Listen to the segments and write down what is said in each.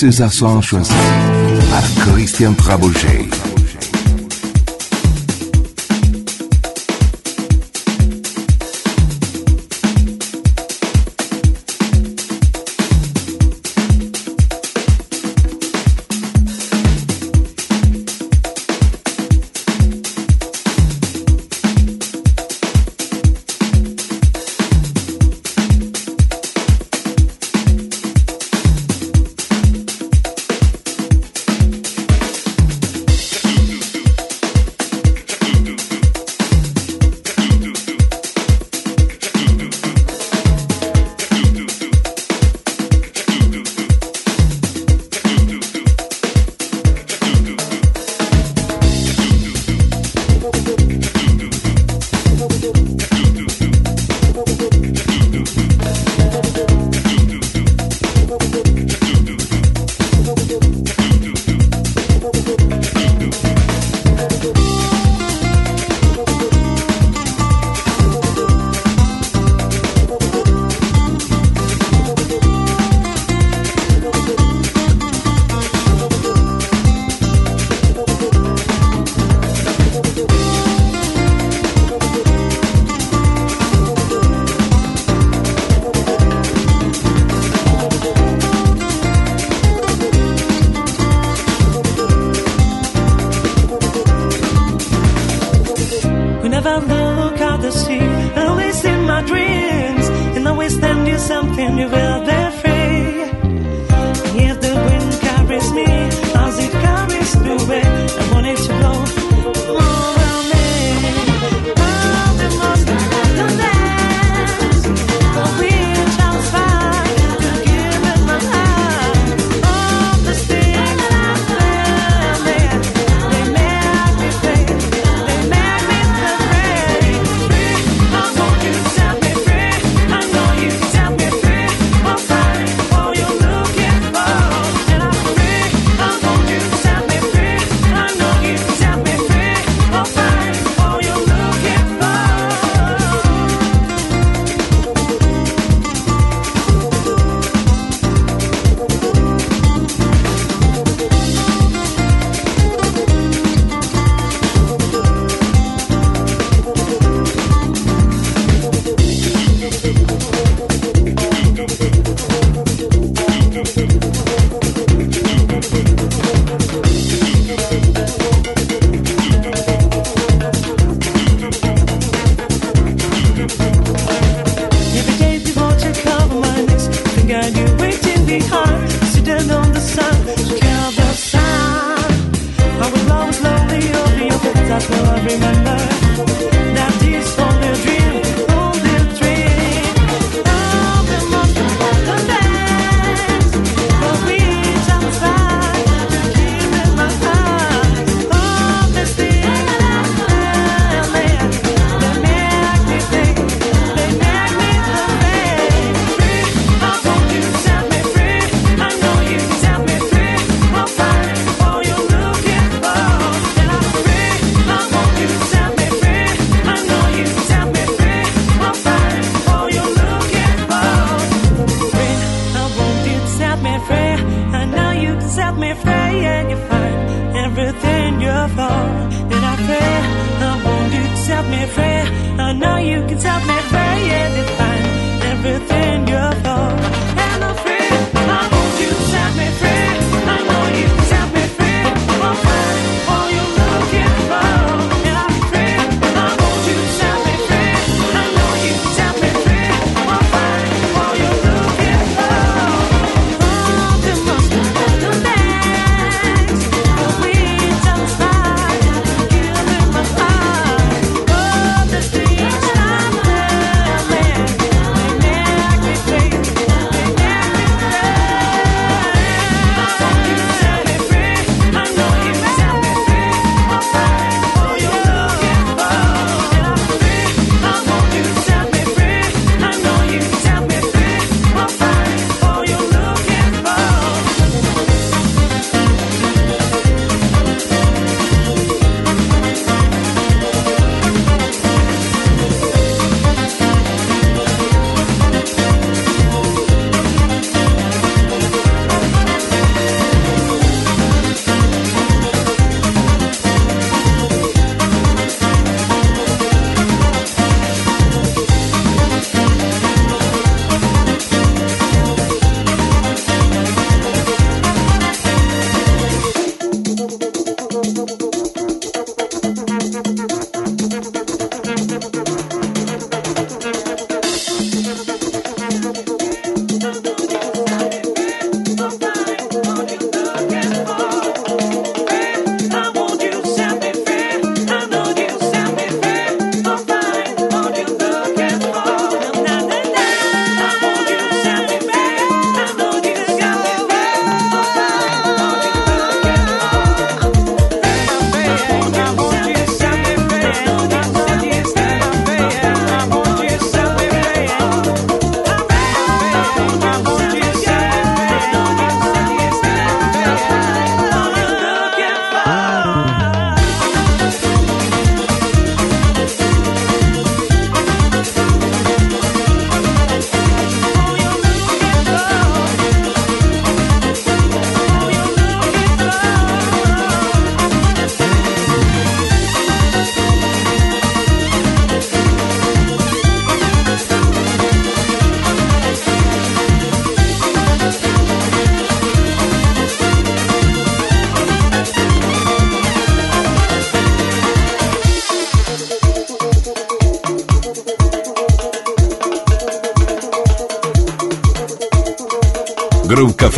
César Son choisi par Christian Trabouget.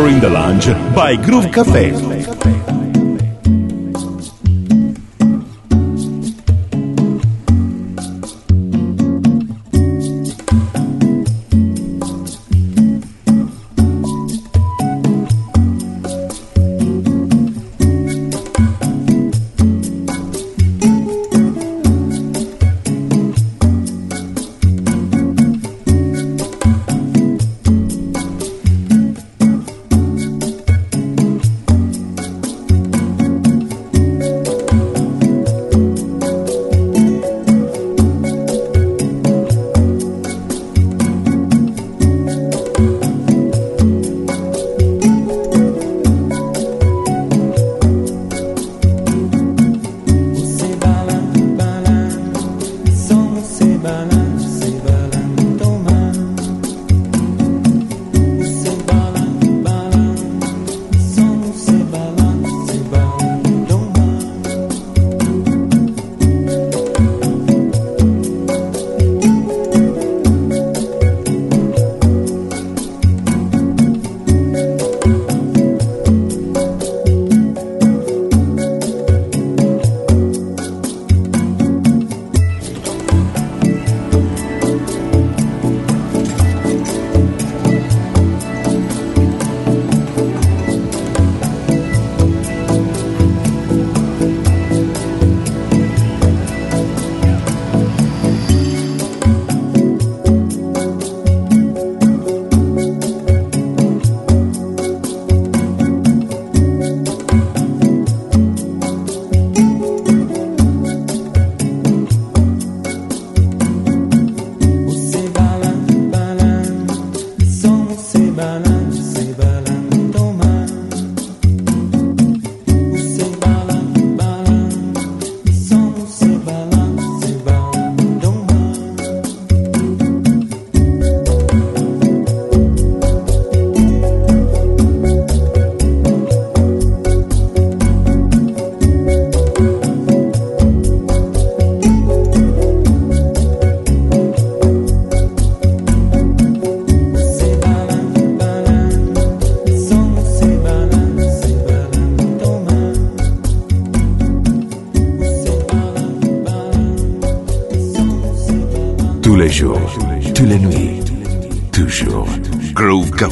During the lunch, by Groove Cafe.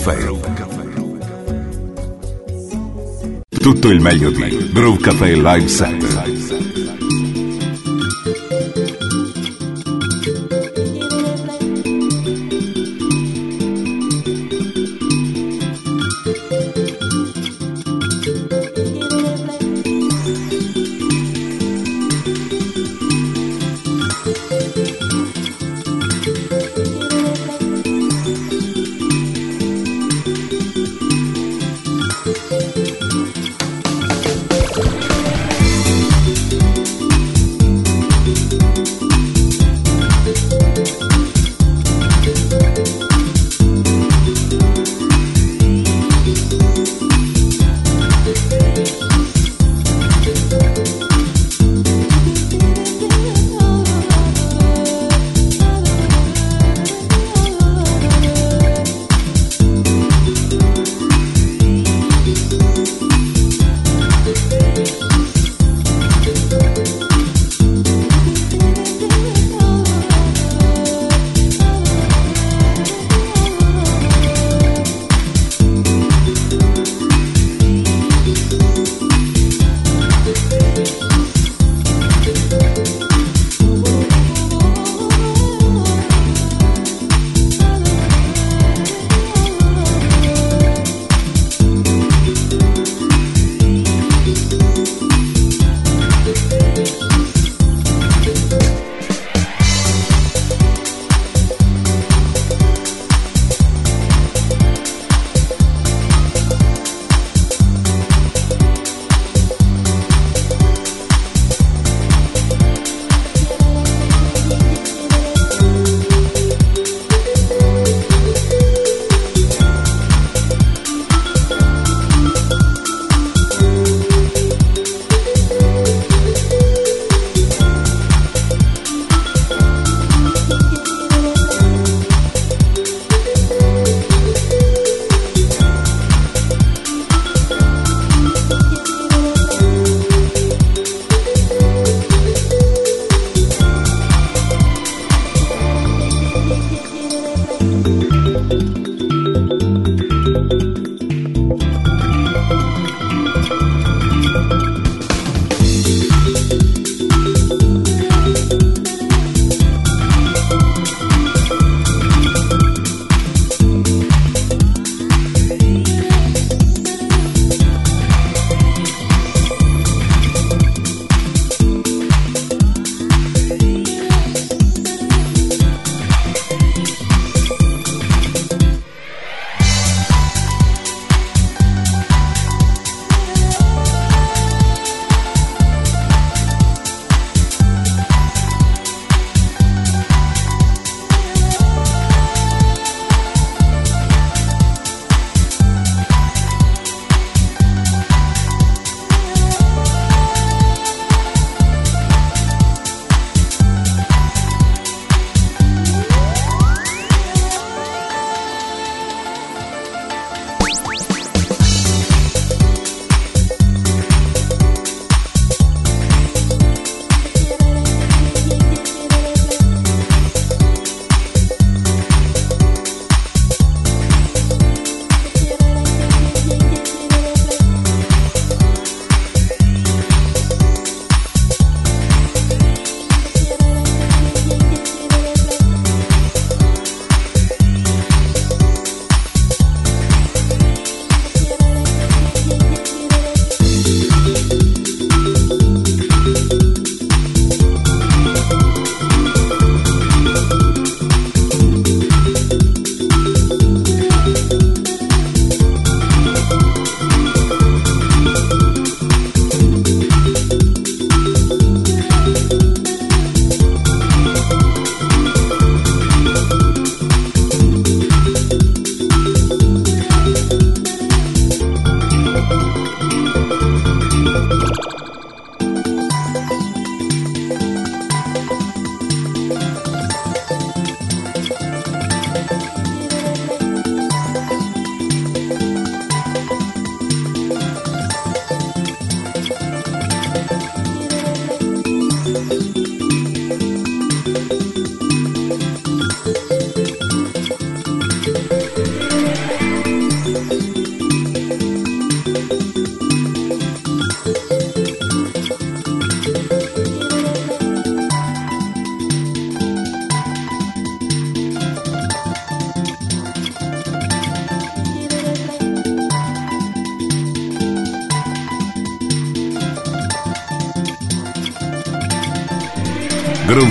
Caffè. Tutto il meglio di Groove Caffè Live Center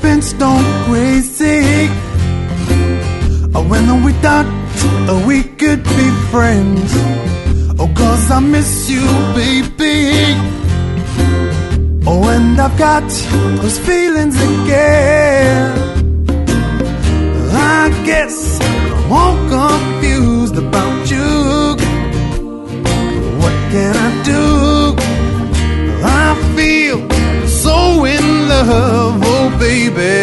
been stone crazy. Oh, when we thought oh, we could be friends. Oh, cause I miss you, baby. Oh, and I've got those feelings again. I guess I'm all confused about you. What can I do? I feel so in love oh, baby.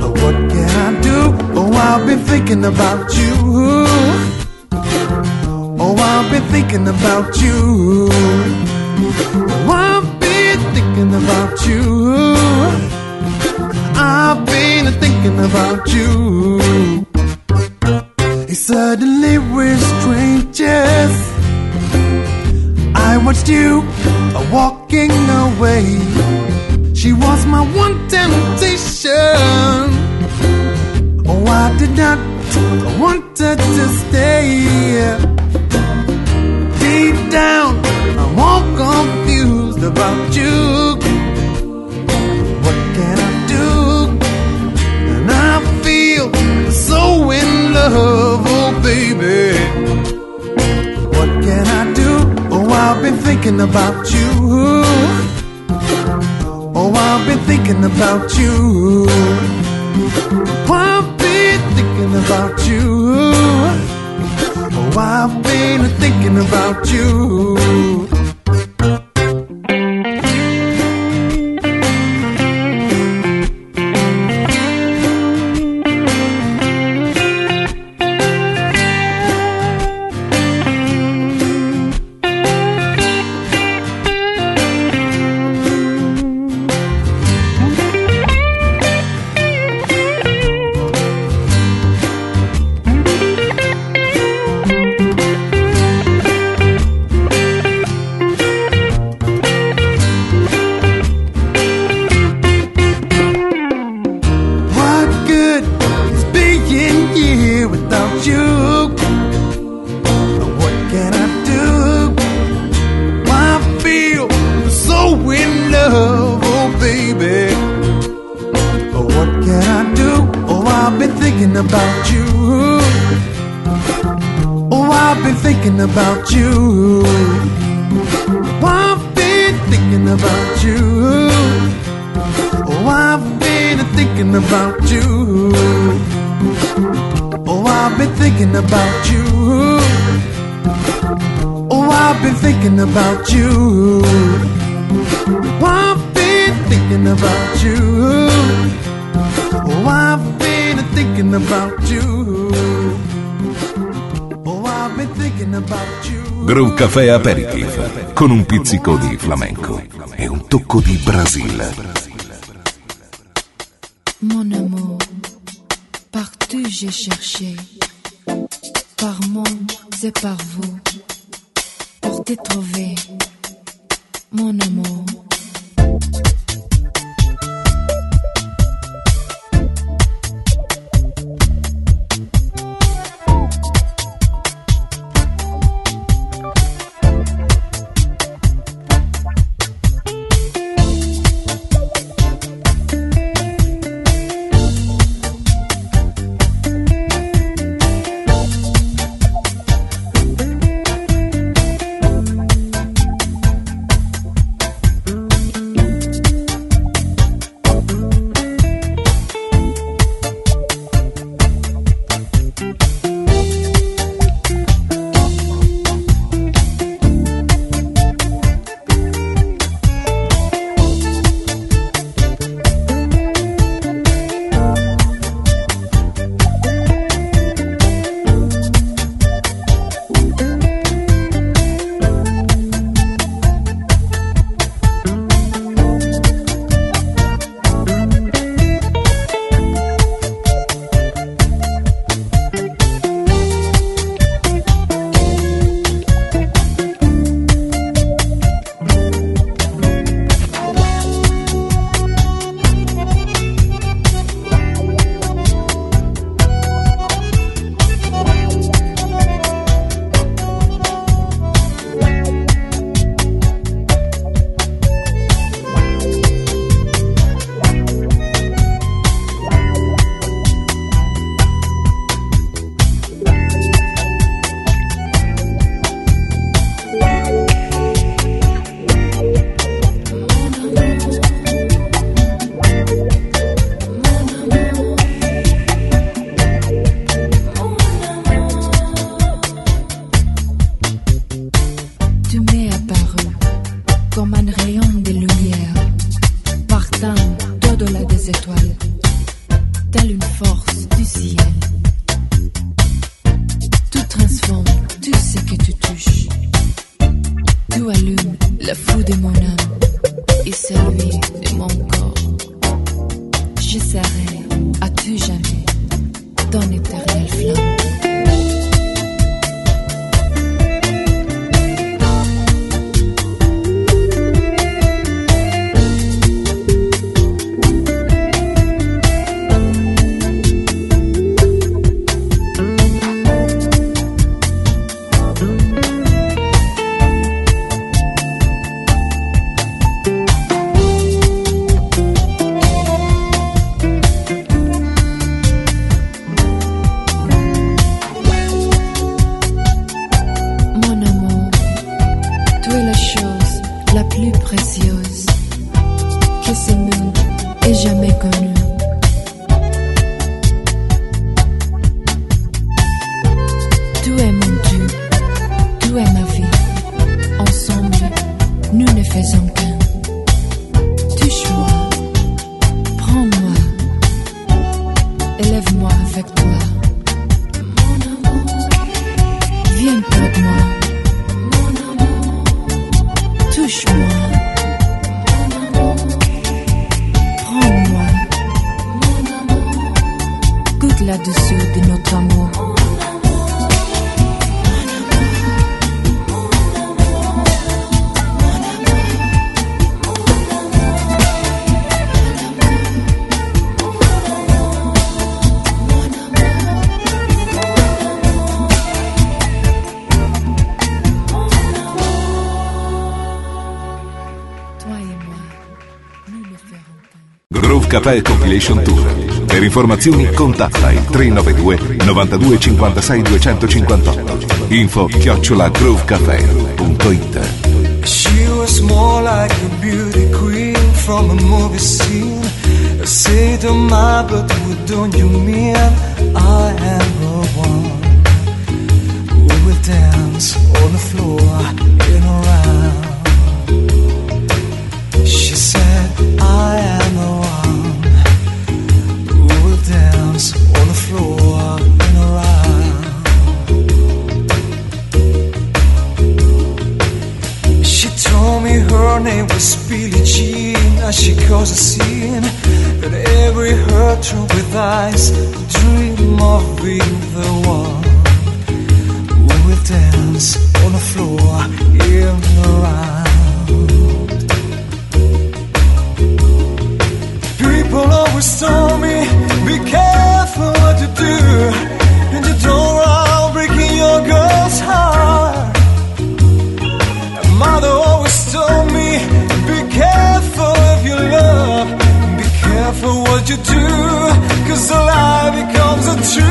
But What can I do? Oh, I've been thinking about you. Oh, I've been thinking about you. Oh, I've been thinking about you. I've been thinking about you. Suddenly we're strangers. I watched you uh, walking away. She was my one temptation. Oh, I did not want her to stay. Deep down, I'm all confused about you. What can I do? And I feel so in love, oh baby. What can I do? Oh, I've been thinking about you. I've been thinking about you. I've been thinking about you. Oh, I've been thinking about you. Café Aperitif con un pizzico di flamenco e un tocco di Brasile. Mon amour, partout j'ai cherché, par monde et par vous, pour te trouver, mon amour. Caffè Compilation Tour. Per informazioni contatta il 392 92 56 258. Info chiocciola groovecafe.it She was more like a beauty queen from a movie scene. I say to my but what don't you mean? I am the one. We will dance on the floor. name was Billie Jean as she caused a scene. That every heart through with eyes dream of being the one. We will dance on the floor in the round. People always talk you do, cause a lie becomes a truth.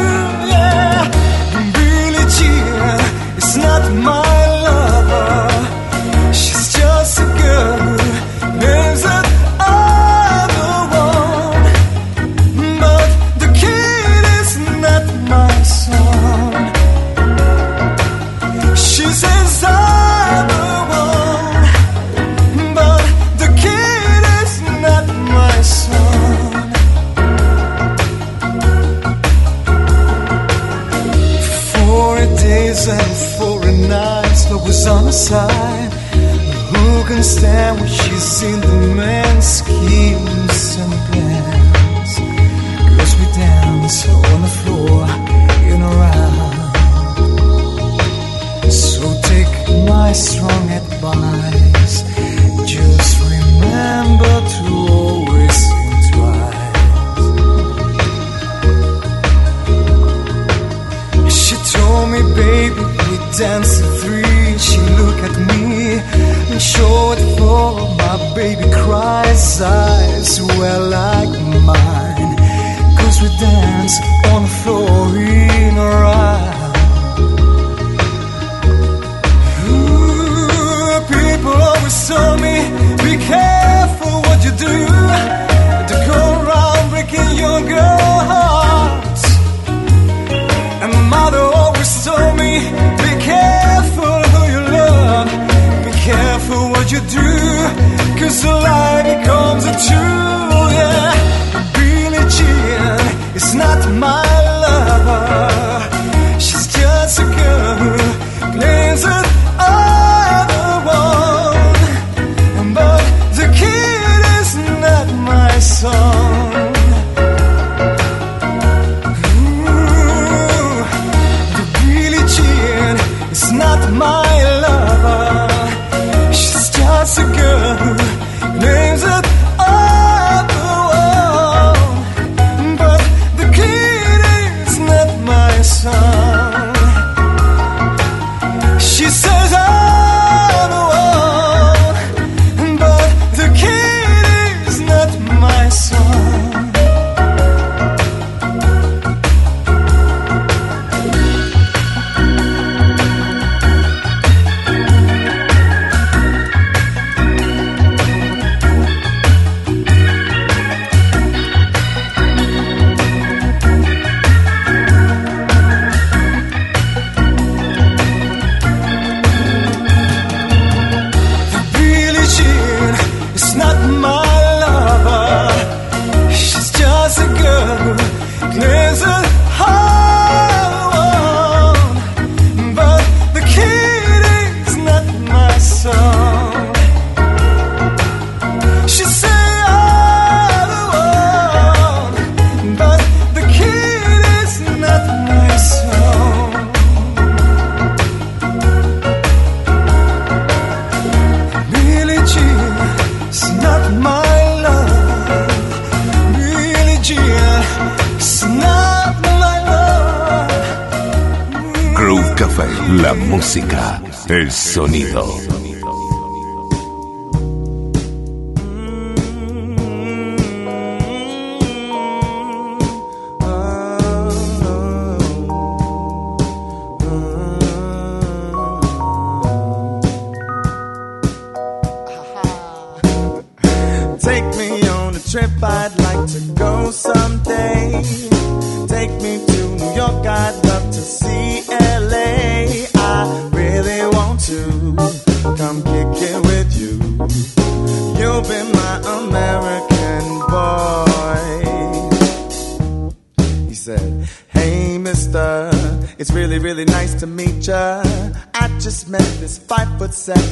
short for my baby cries eyes well I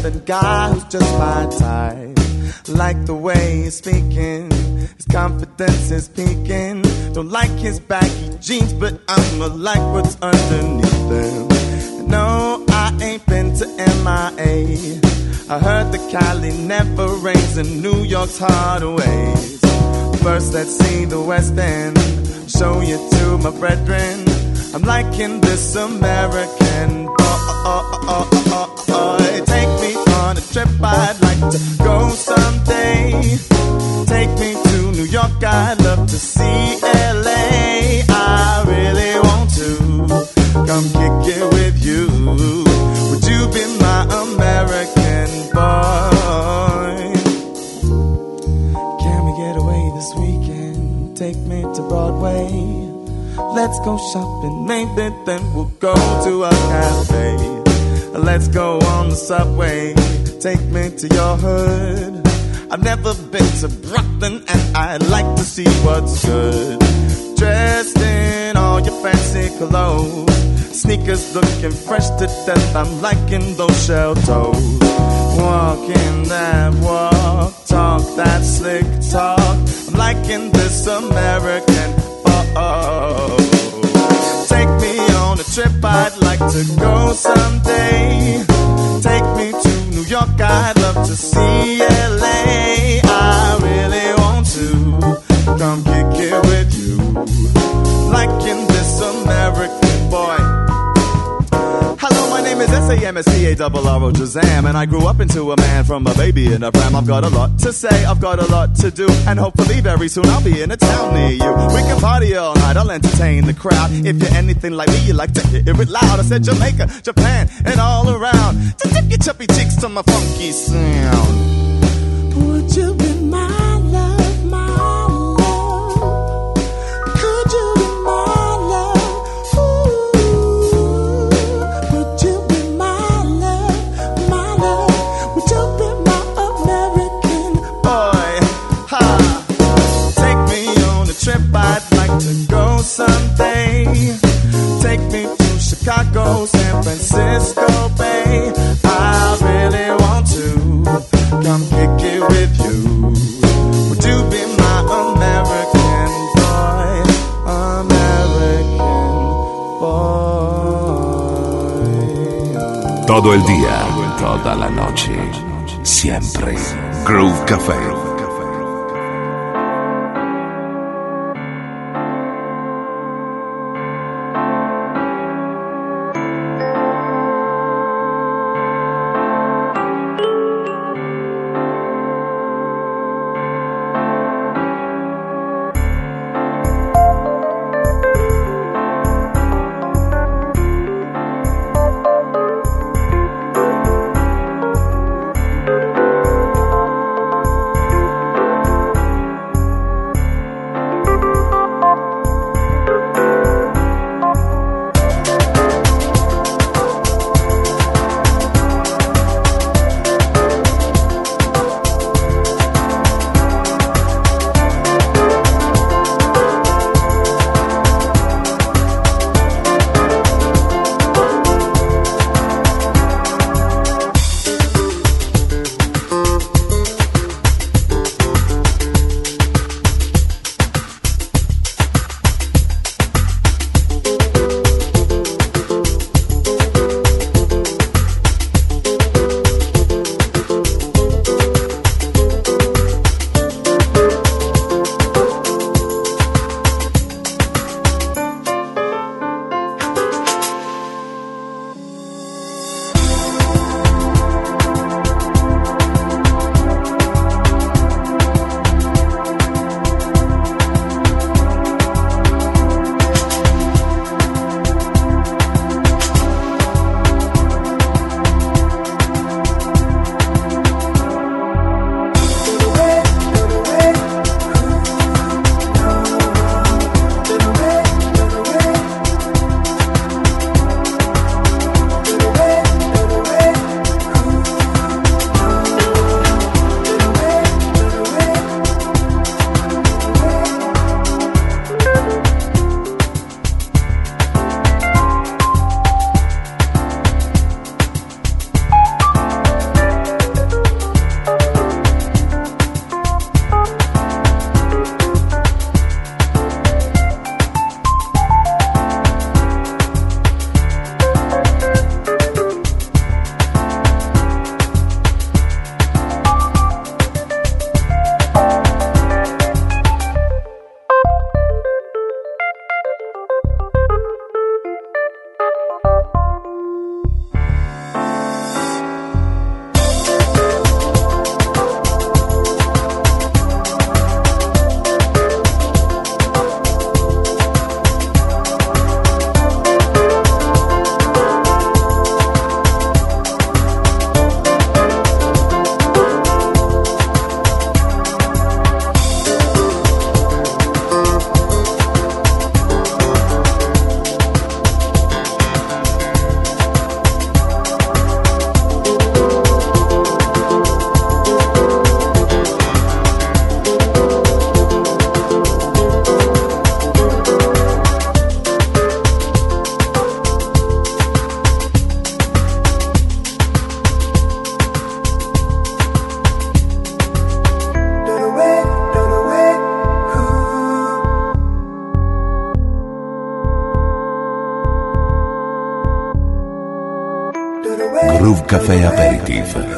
seven guy who's just my type. Like the way he's speaking, his confidence is peaking. Don't like his baggy jeans, but I'ma like what's underneath them. No, I ain't been to MIA. I heard the Cali never rains and New York's hard ways. First, let's see the West End. Show you to my brethren. I'm liking this American oh, oh, oh, boy. Take me on a trip I'd like to go someday. Take me to New York, I'd love to see LA. I really want to come kick it with you. Would you be my American boy? Can we get away this weekend? Take me to Broadway. Let's go shopping, maybe then we'll go to a cafe. Let's go on the subway, take me to your hood. I've never been to Brooklyn and I'd like to see what's good. Dressed in all your fancy clothes, sneakers looking fresh to death. I'm liking those shell toes. Walking that walk, talk that slick talk. I'm liking this American oh. Take me on a trip I'd like to go someday. Take me York, I'd love to see LA. I really want to come kick name is S-A-M-S-T-A-R-R-O Shazam And I grew up into a man from a baby in a pram. I've got a lot to say, I've got a lot to do. And hopefully very soon I'll be in a town near you. We can party all night, I'll entertain the crowd. If you're anything like me, you like to hear it loud. I said Jamaica, Japan, and all around. To dip your chubby cheeks to my funky sound. Would you be Francisco Bay. I really want to come kick it with you. Would you be my American boy? American boy. Todo el día, toda la noche. Siempre. Groove Café. Café Aperitif.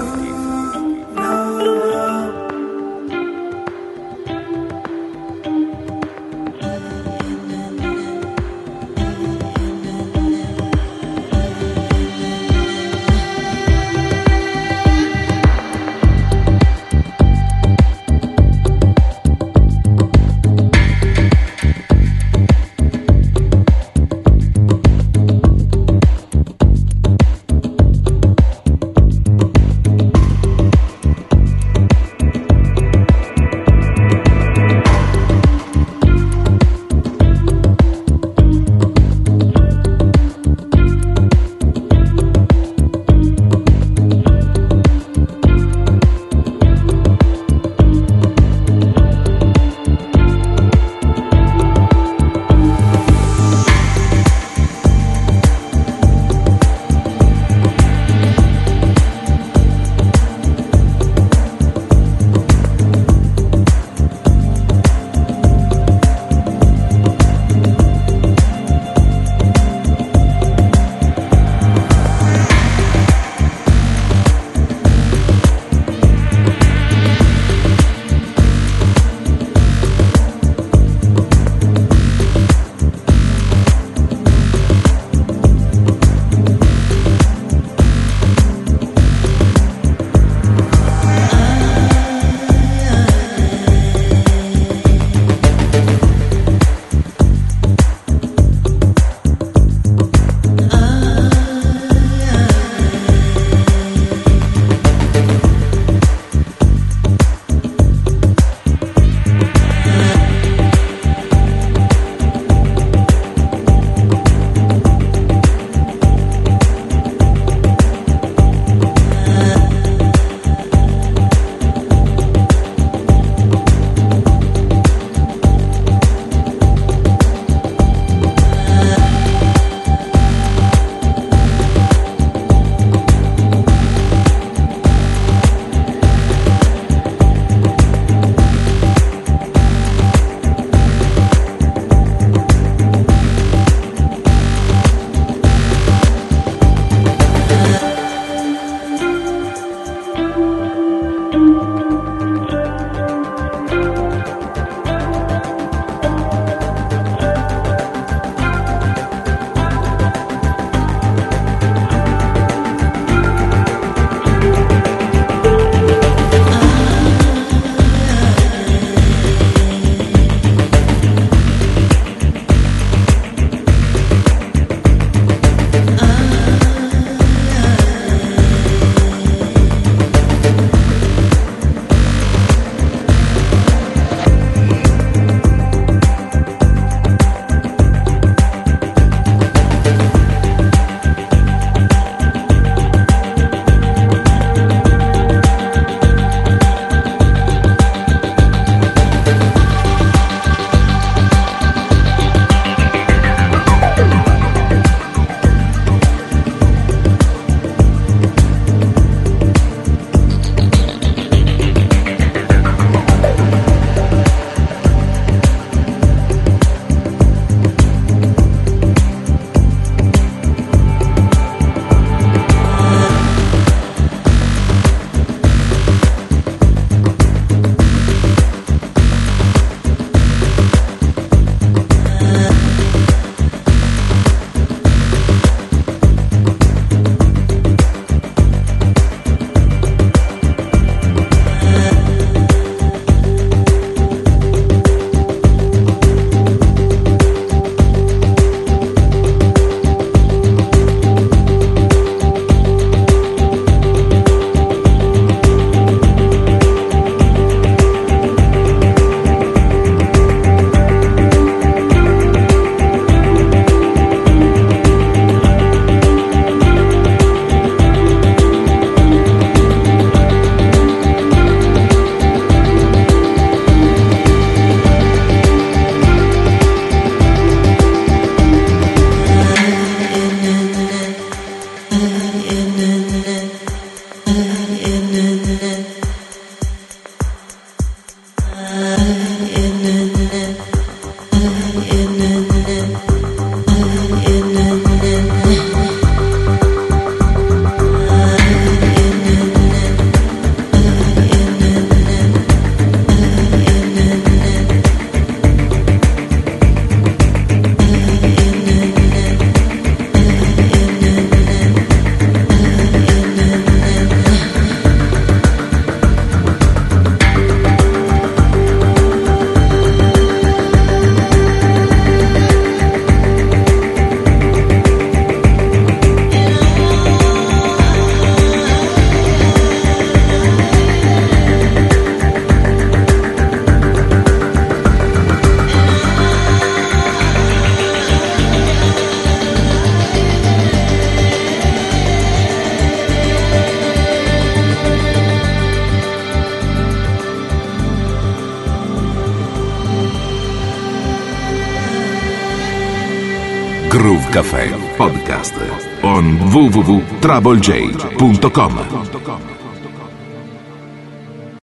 www.troublej.com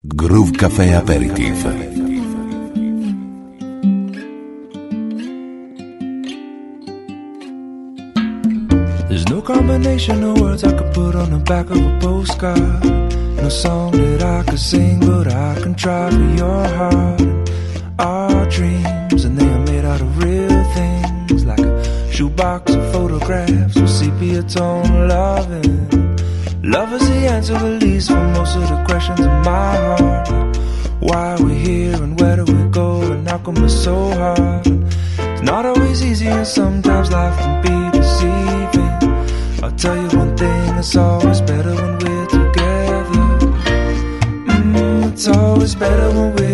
Groove Café Aperitif There's no combination of words I could put on the back of a postcard. No song that I could sing, but I can try for your heart. Sepia tone loving. Love is the answer, at least, for most of the questions in my heart. Why we're here and where do we go, and how come it's so hard? It's not always easy, and sometimes life can be deceiving. I'll tell you one thing, it's always better when we're together. Mm, it's always better when we're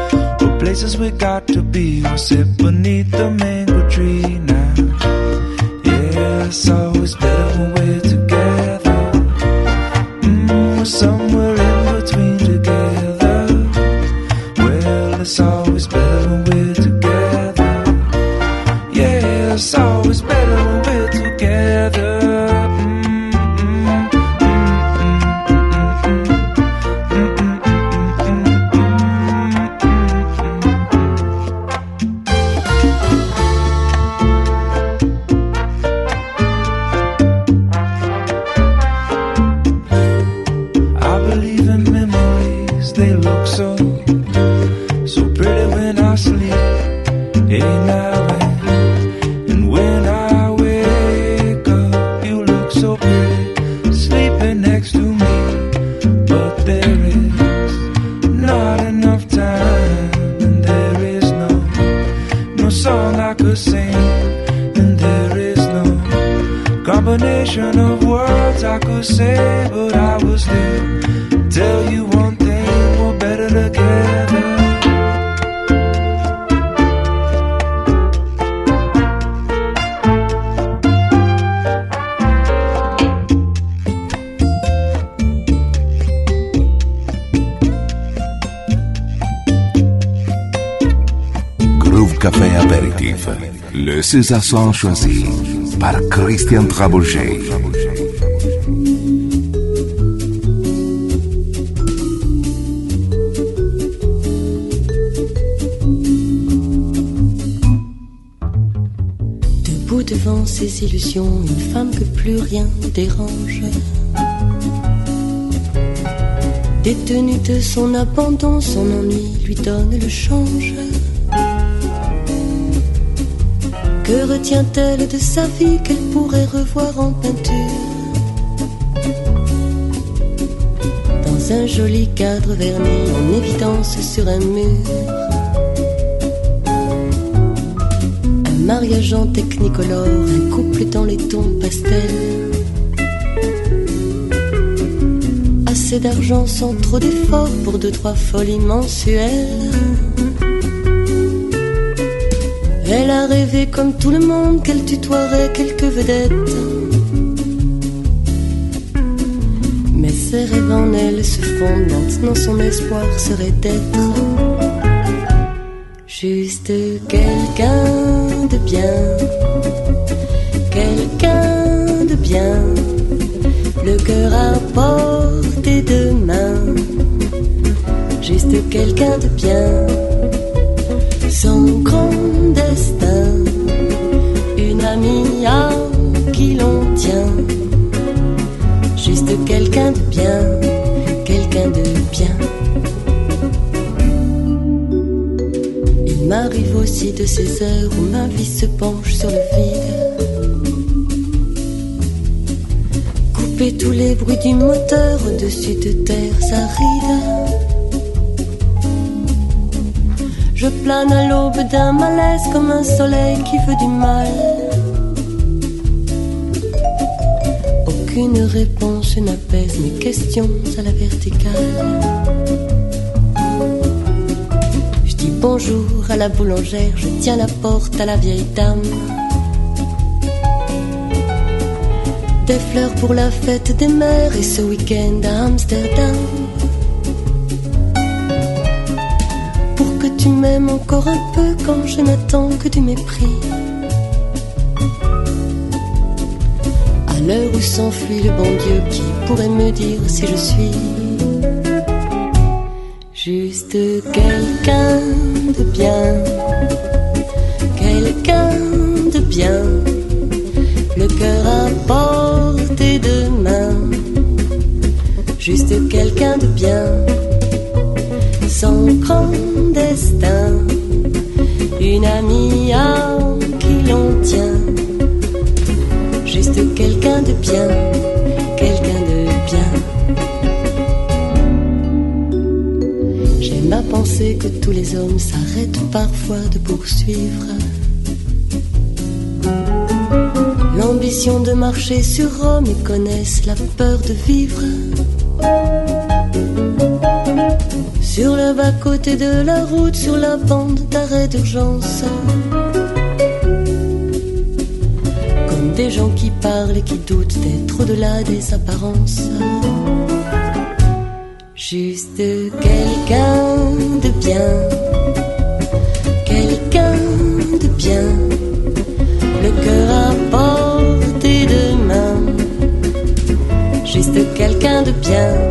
or places we got to be. We'll sit beneath the mango tree now. Yeah, César Son choisi par Christian Traboulger. Debout devant ses illusions, une femme que plus rien dérange. Détenue de son abandon, son ennui lui donne le change. Retient-elle de sa vie qu'elle pourrait revoir en peinture Dans un joli cadre verni en évidence sur un mur. Un mariage en technicolore, un couple dans les tons pastels. Assez d'argent sans trop d'efforts pour deux, trois folies mensuelles. Elle a rêvé comme tout le monde qu'elle tutoierait quelques vedettes. Mais ses rêves en elle se fondent. Maintenant son espoir serait d'être juste quelqu'un de bien, quelqu'un de bien, le cœur à portée de main, juste quelqu'un de bien, son grand bien, quelqu'un de bien. Il m'arrive aussi de ces heures où ma vie se penche sur le vide. Couper tous les bruits du moteur au-dessus de terre aride. Je plane à l'aube d'un malaise comme un soleil qui veut du mal. Aucune réponse n'apaise mes questions à la verticale. Je dis bonjour à la boulangère, je tiens la porte à la vieille dame. Des fleurs pour la fête des mères et ce week-end à Amsterdam. Pour que tu m'aimes encore un peu quand je n'attends que du mépris. Où s'enfuit le bon Dieu qui pourrait me dire si je suis. Juste quelqu'un de bien, quelqu'un de bien, le cœur à portée de main, juste quelqu'un de bien, sans grand destin, une amie à qui l'on tient, quelqu'un de bien, quelqu'un de bien. J'aime à penser que tous les hommes s'arrêtent parfois de poursuivre l'ambition de marcher sur Rome et connaissent la peur de vivre sur le bas-côté de la route, sur la bande d'arrêt d'urgence. Des gens qui parlent et qui doutent d'être au-delà des apparences. Juste quelqu'un de bien, quelqu'un de bien, le cœur à portée de main. Juste quelqu'un de bien,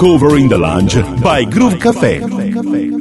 Cover in the Lounge by Groove Café.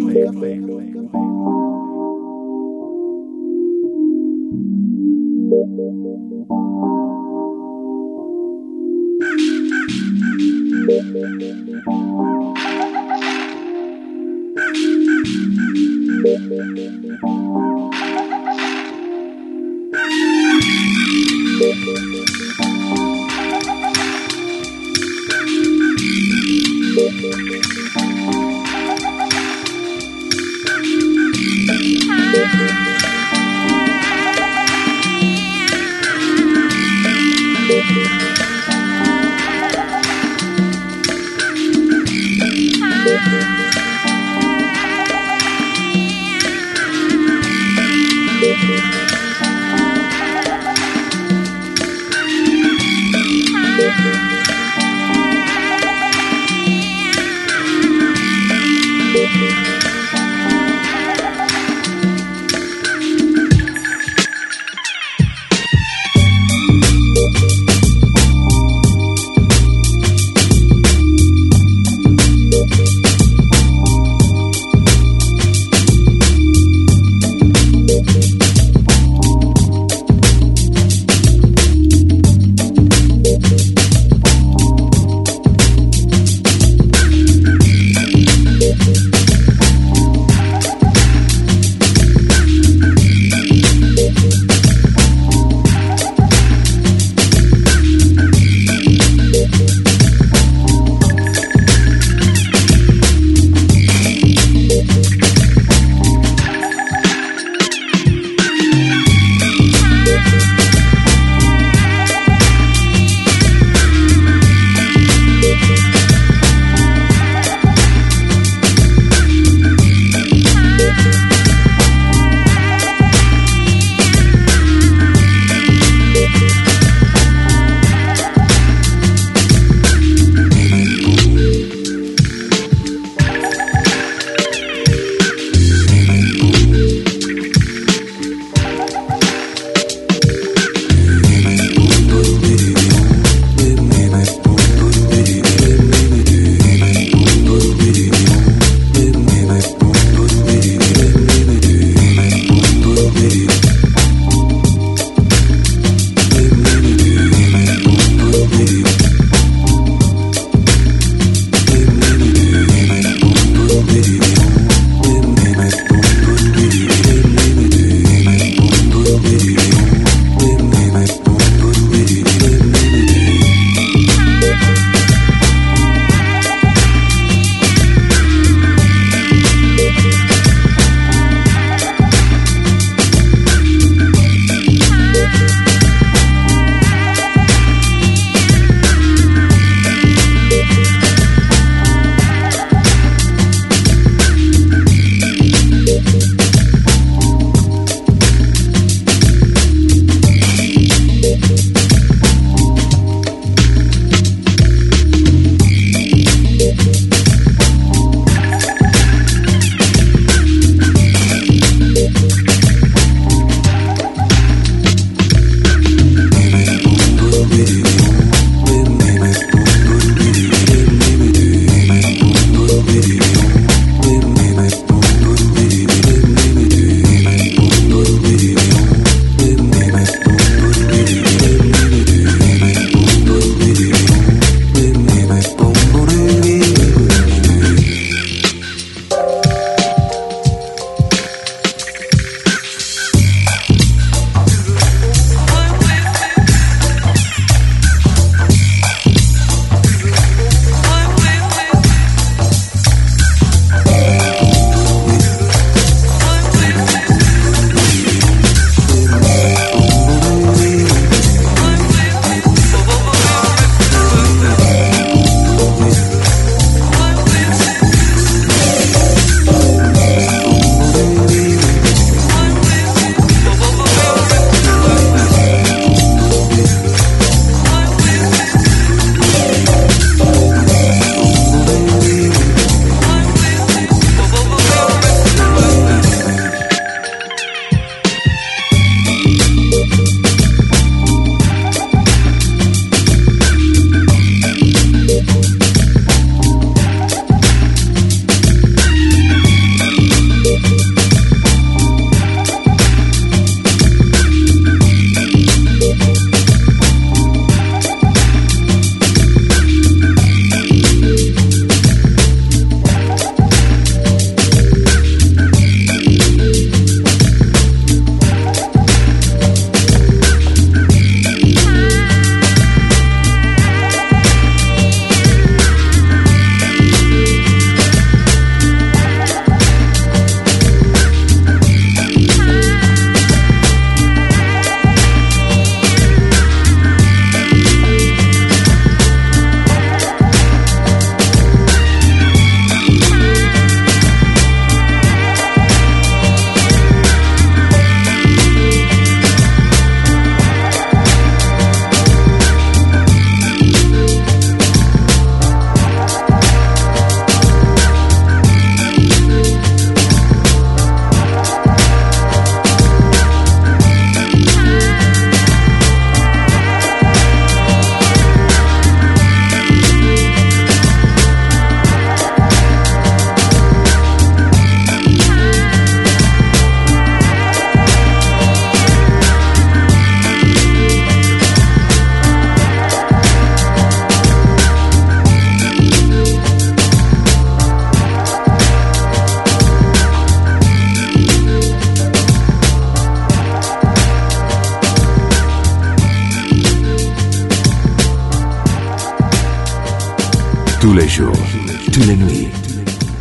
Tous les nuits,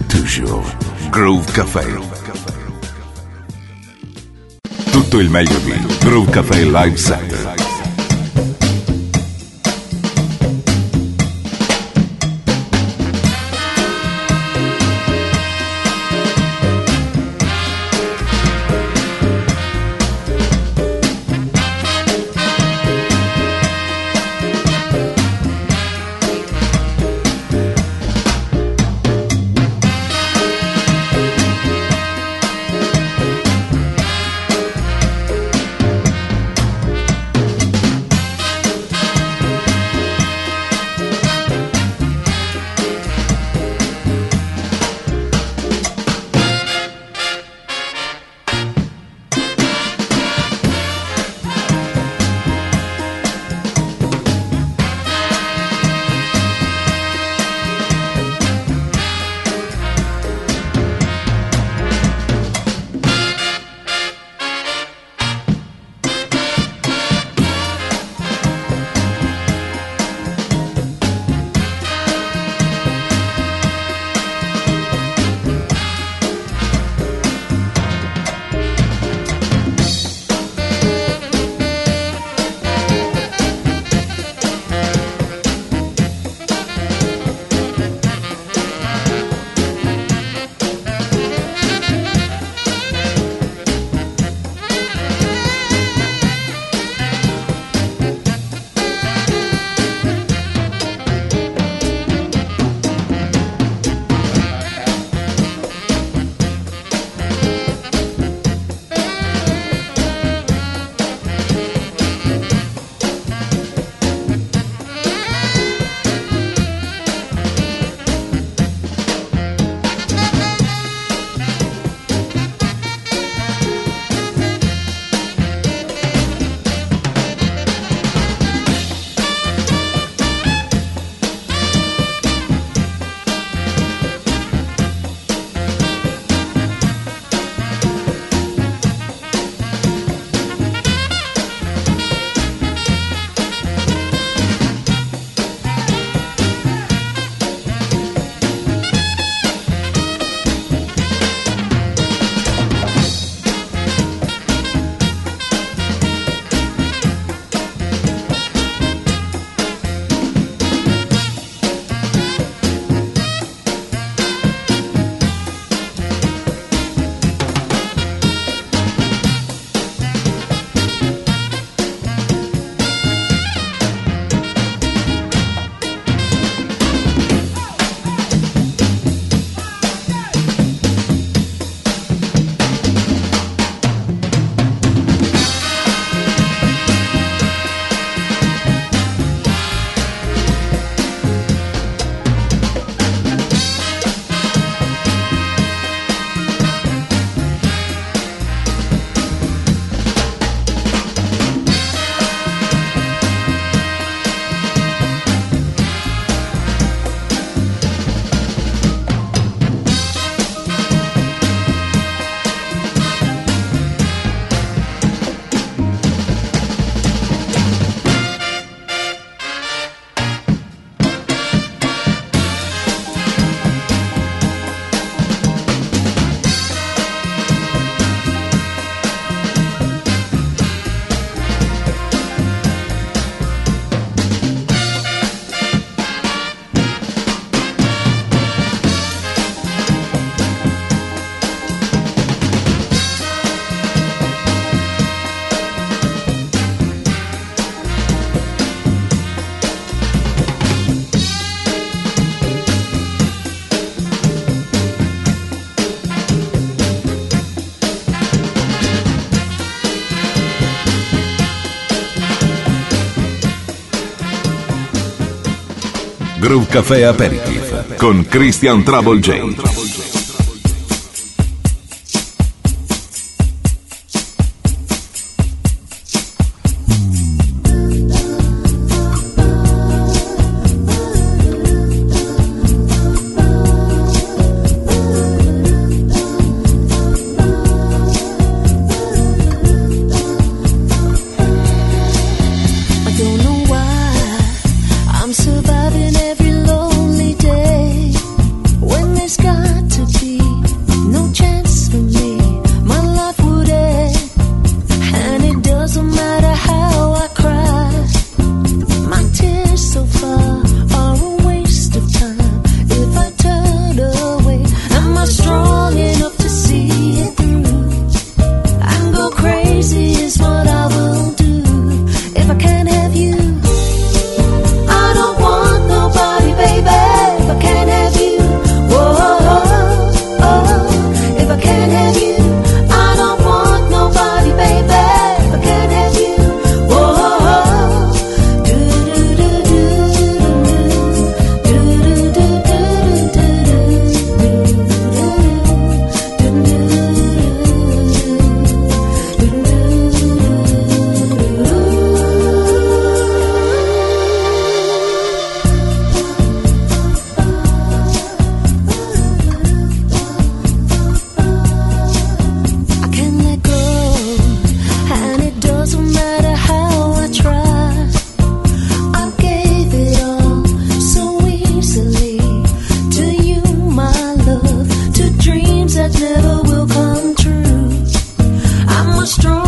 toujours. Groove Café. Tutto il meglio di Groove Café Live Set. Groove Café Aperitif con Christian Trouble J. strong.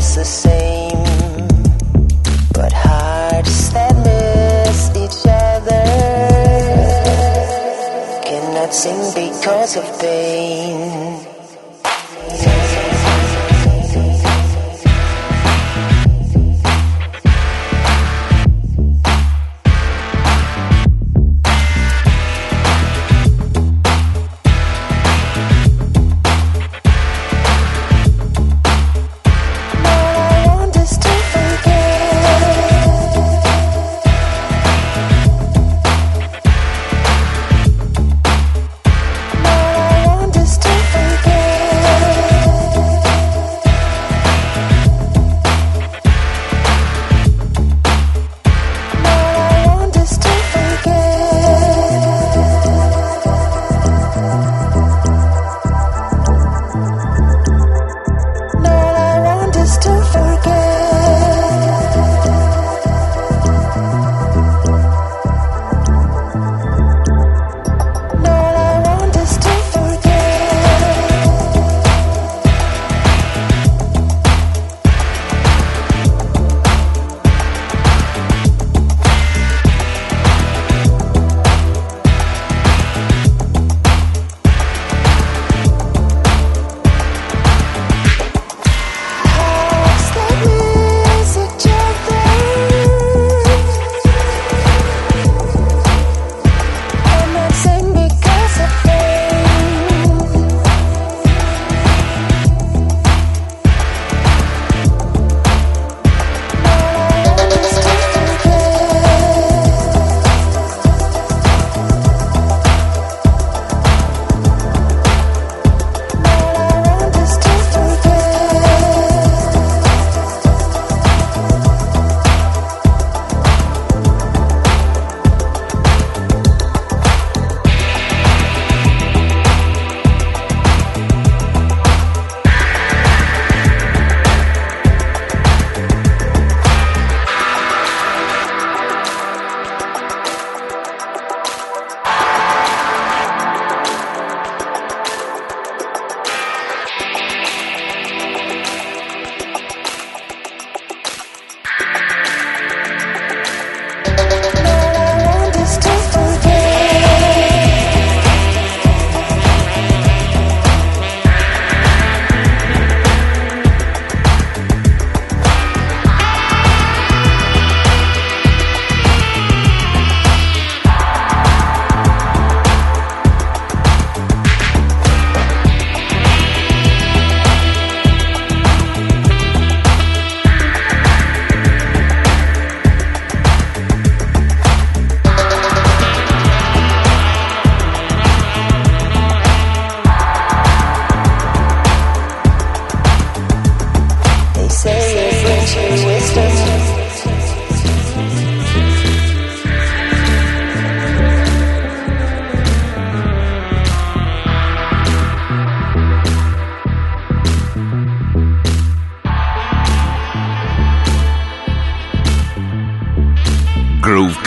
is the same. But hearts that miss each other cannot sing because of pain.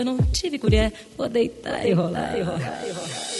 Se eu não tive colher, vou deitar e rolar, e rolar, e rolar.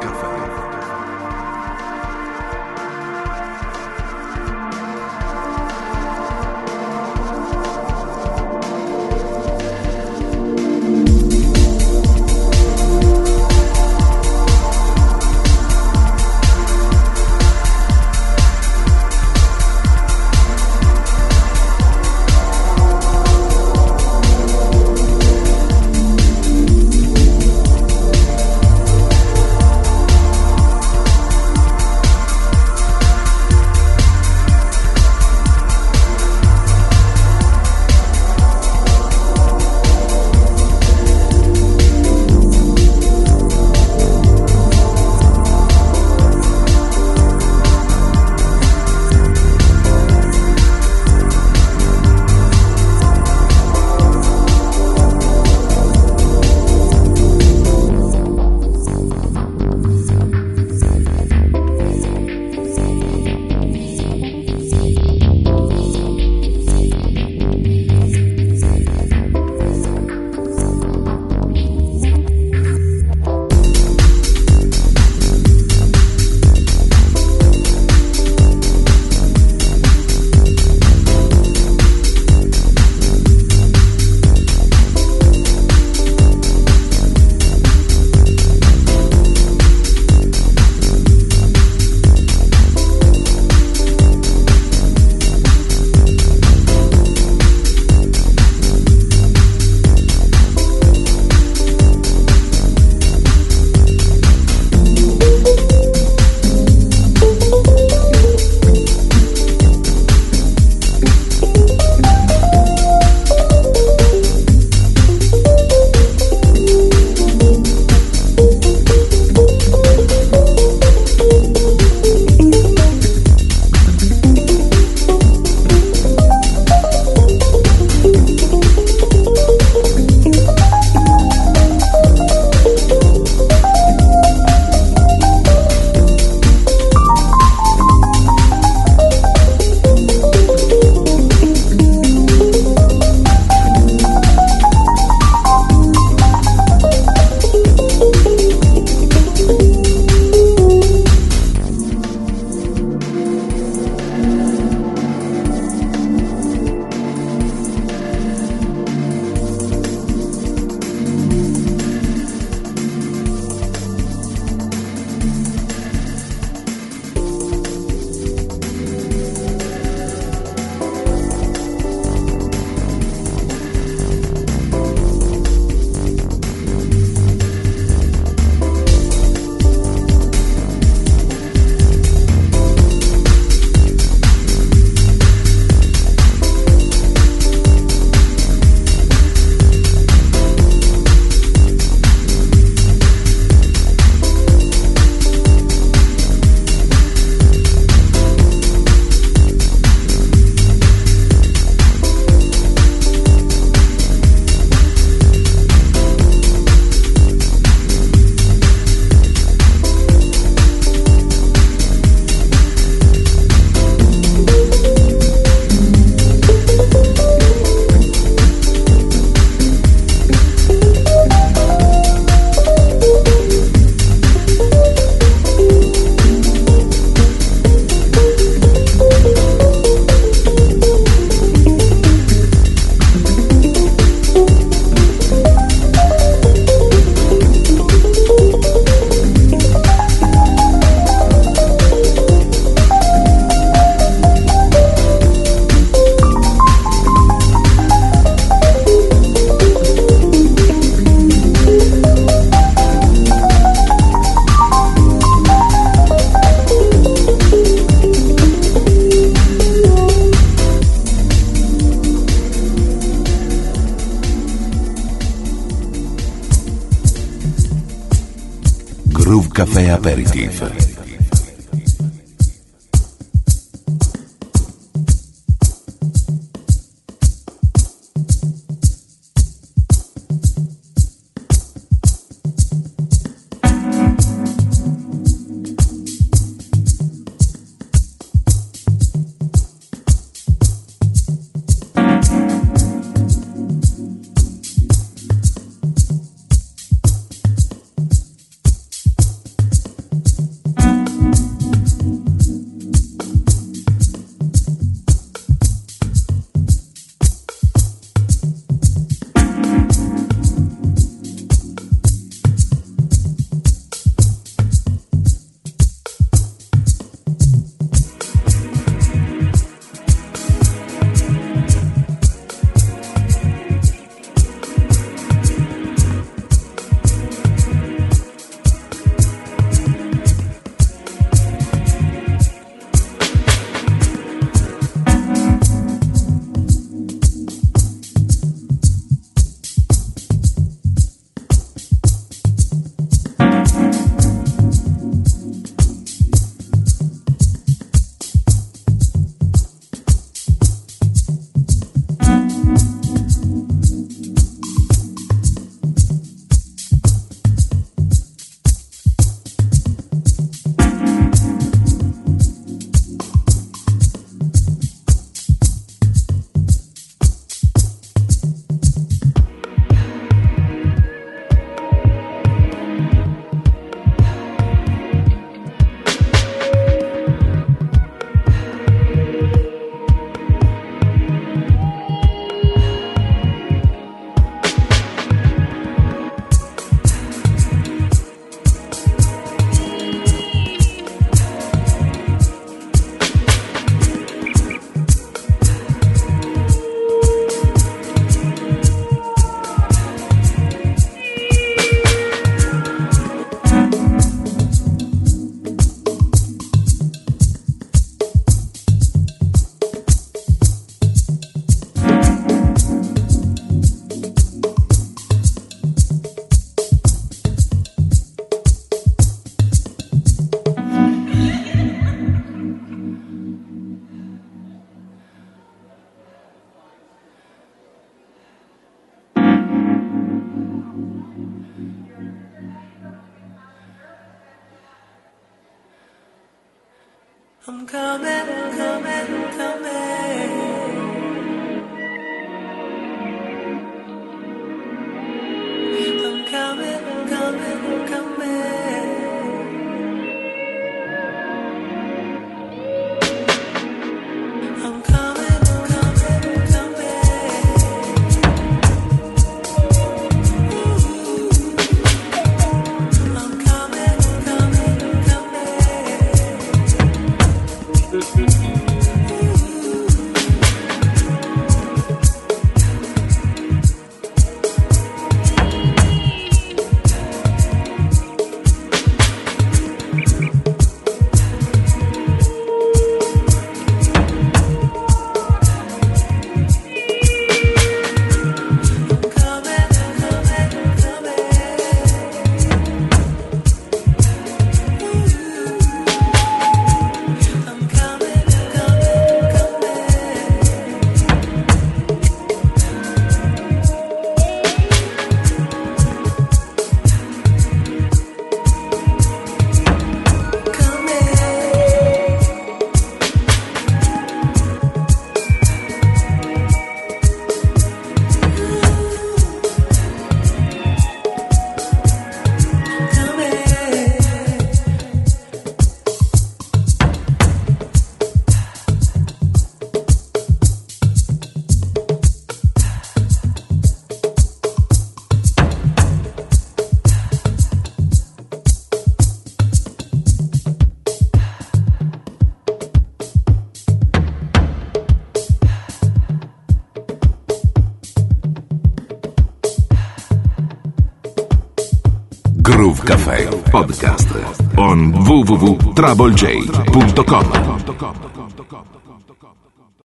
Podcast on www.troublej.com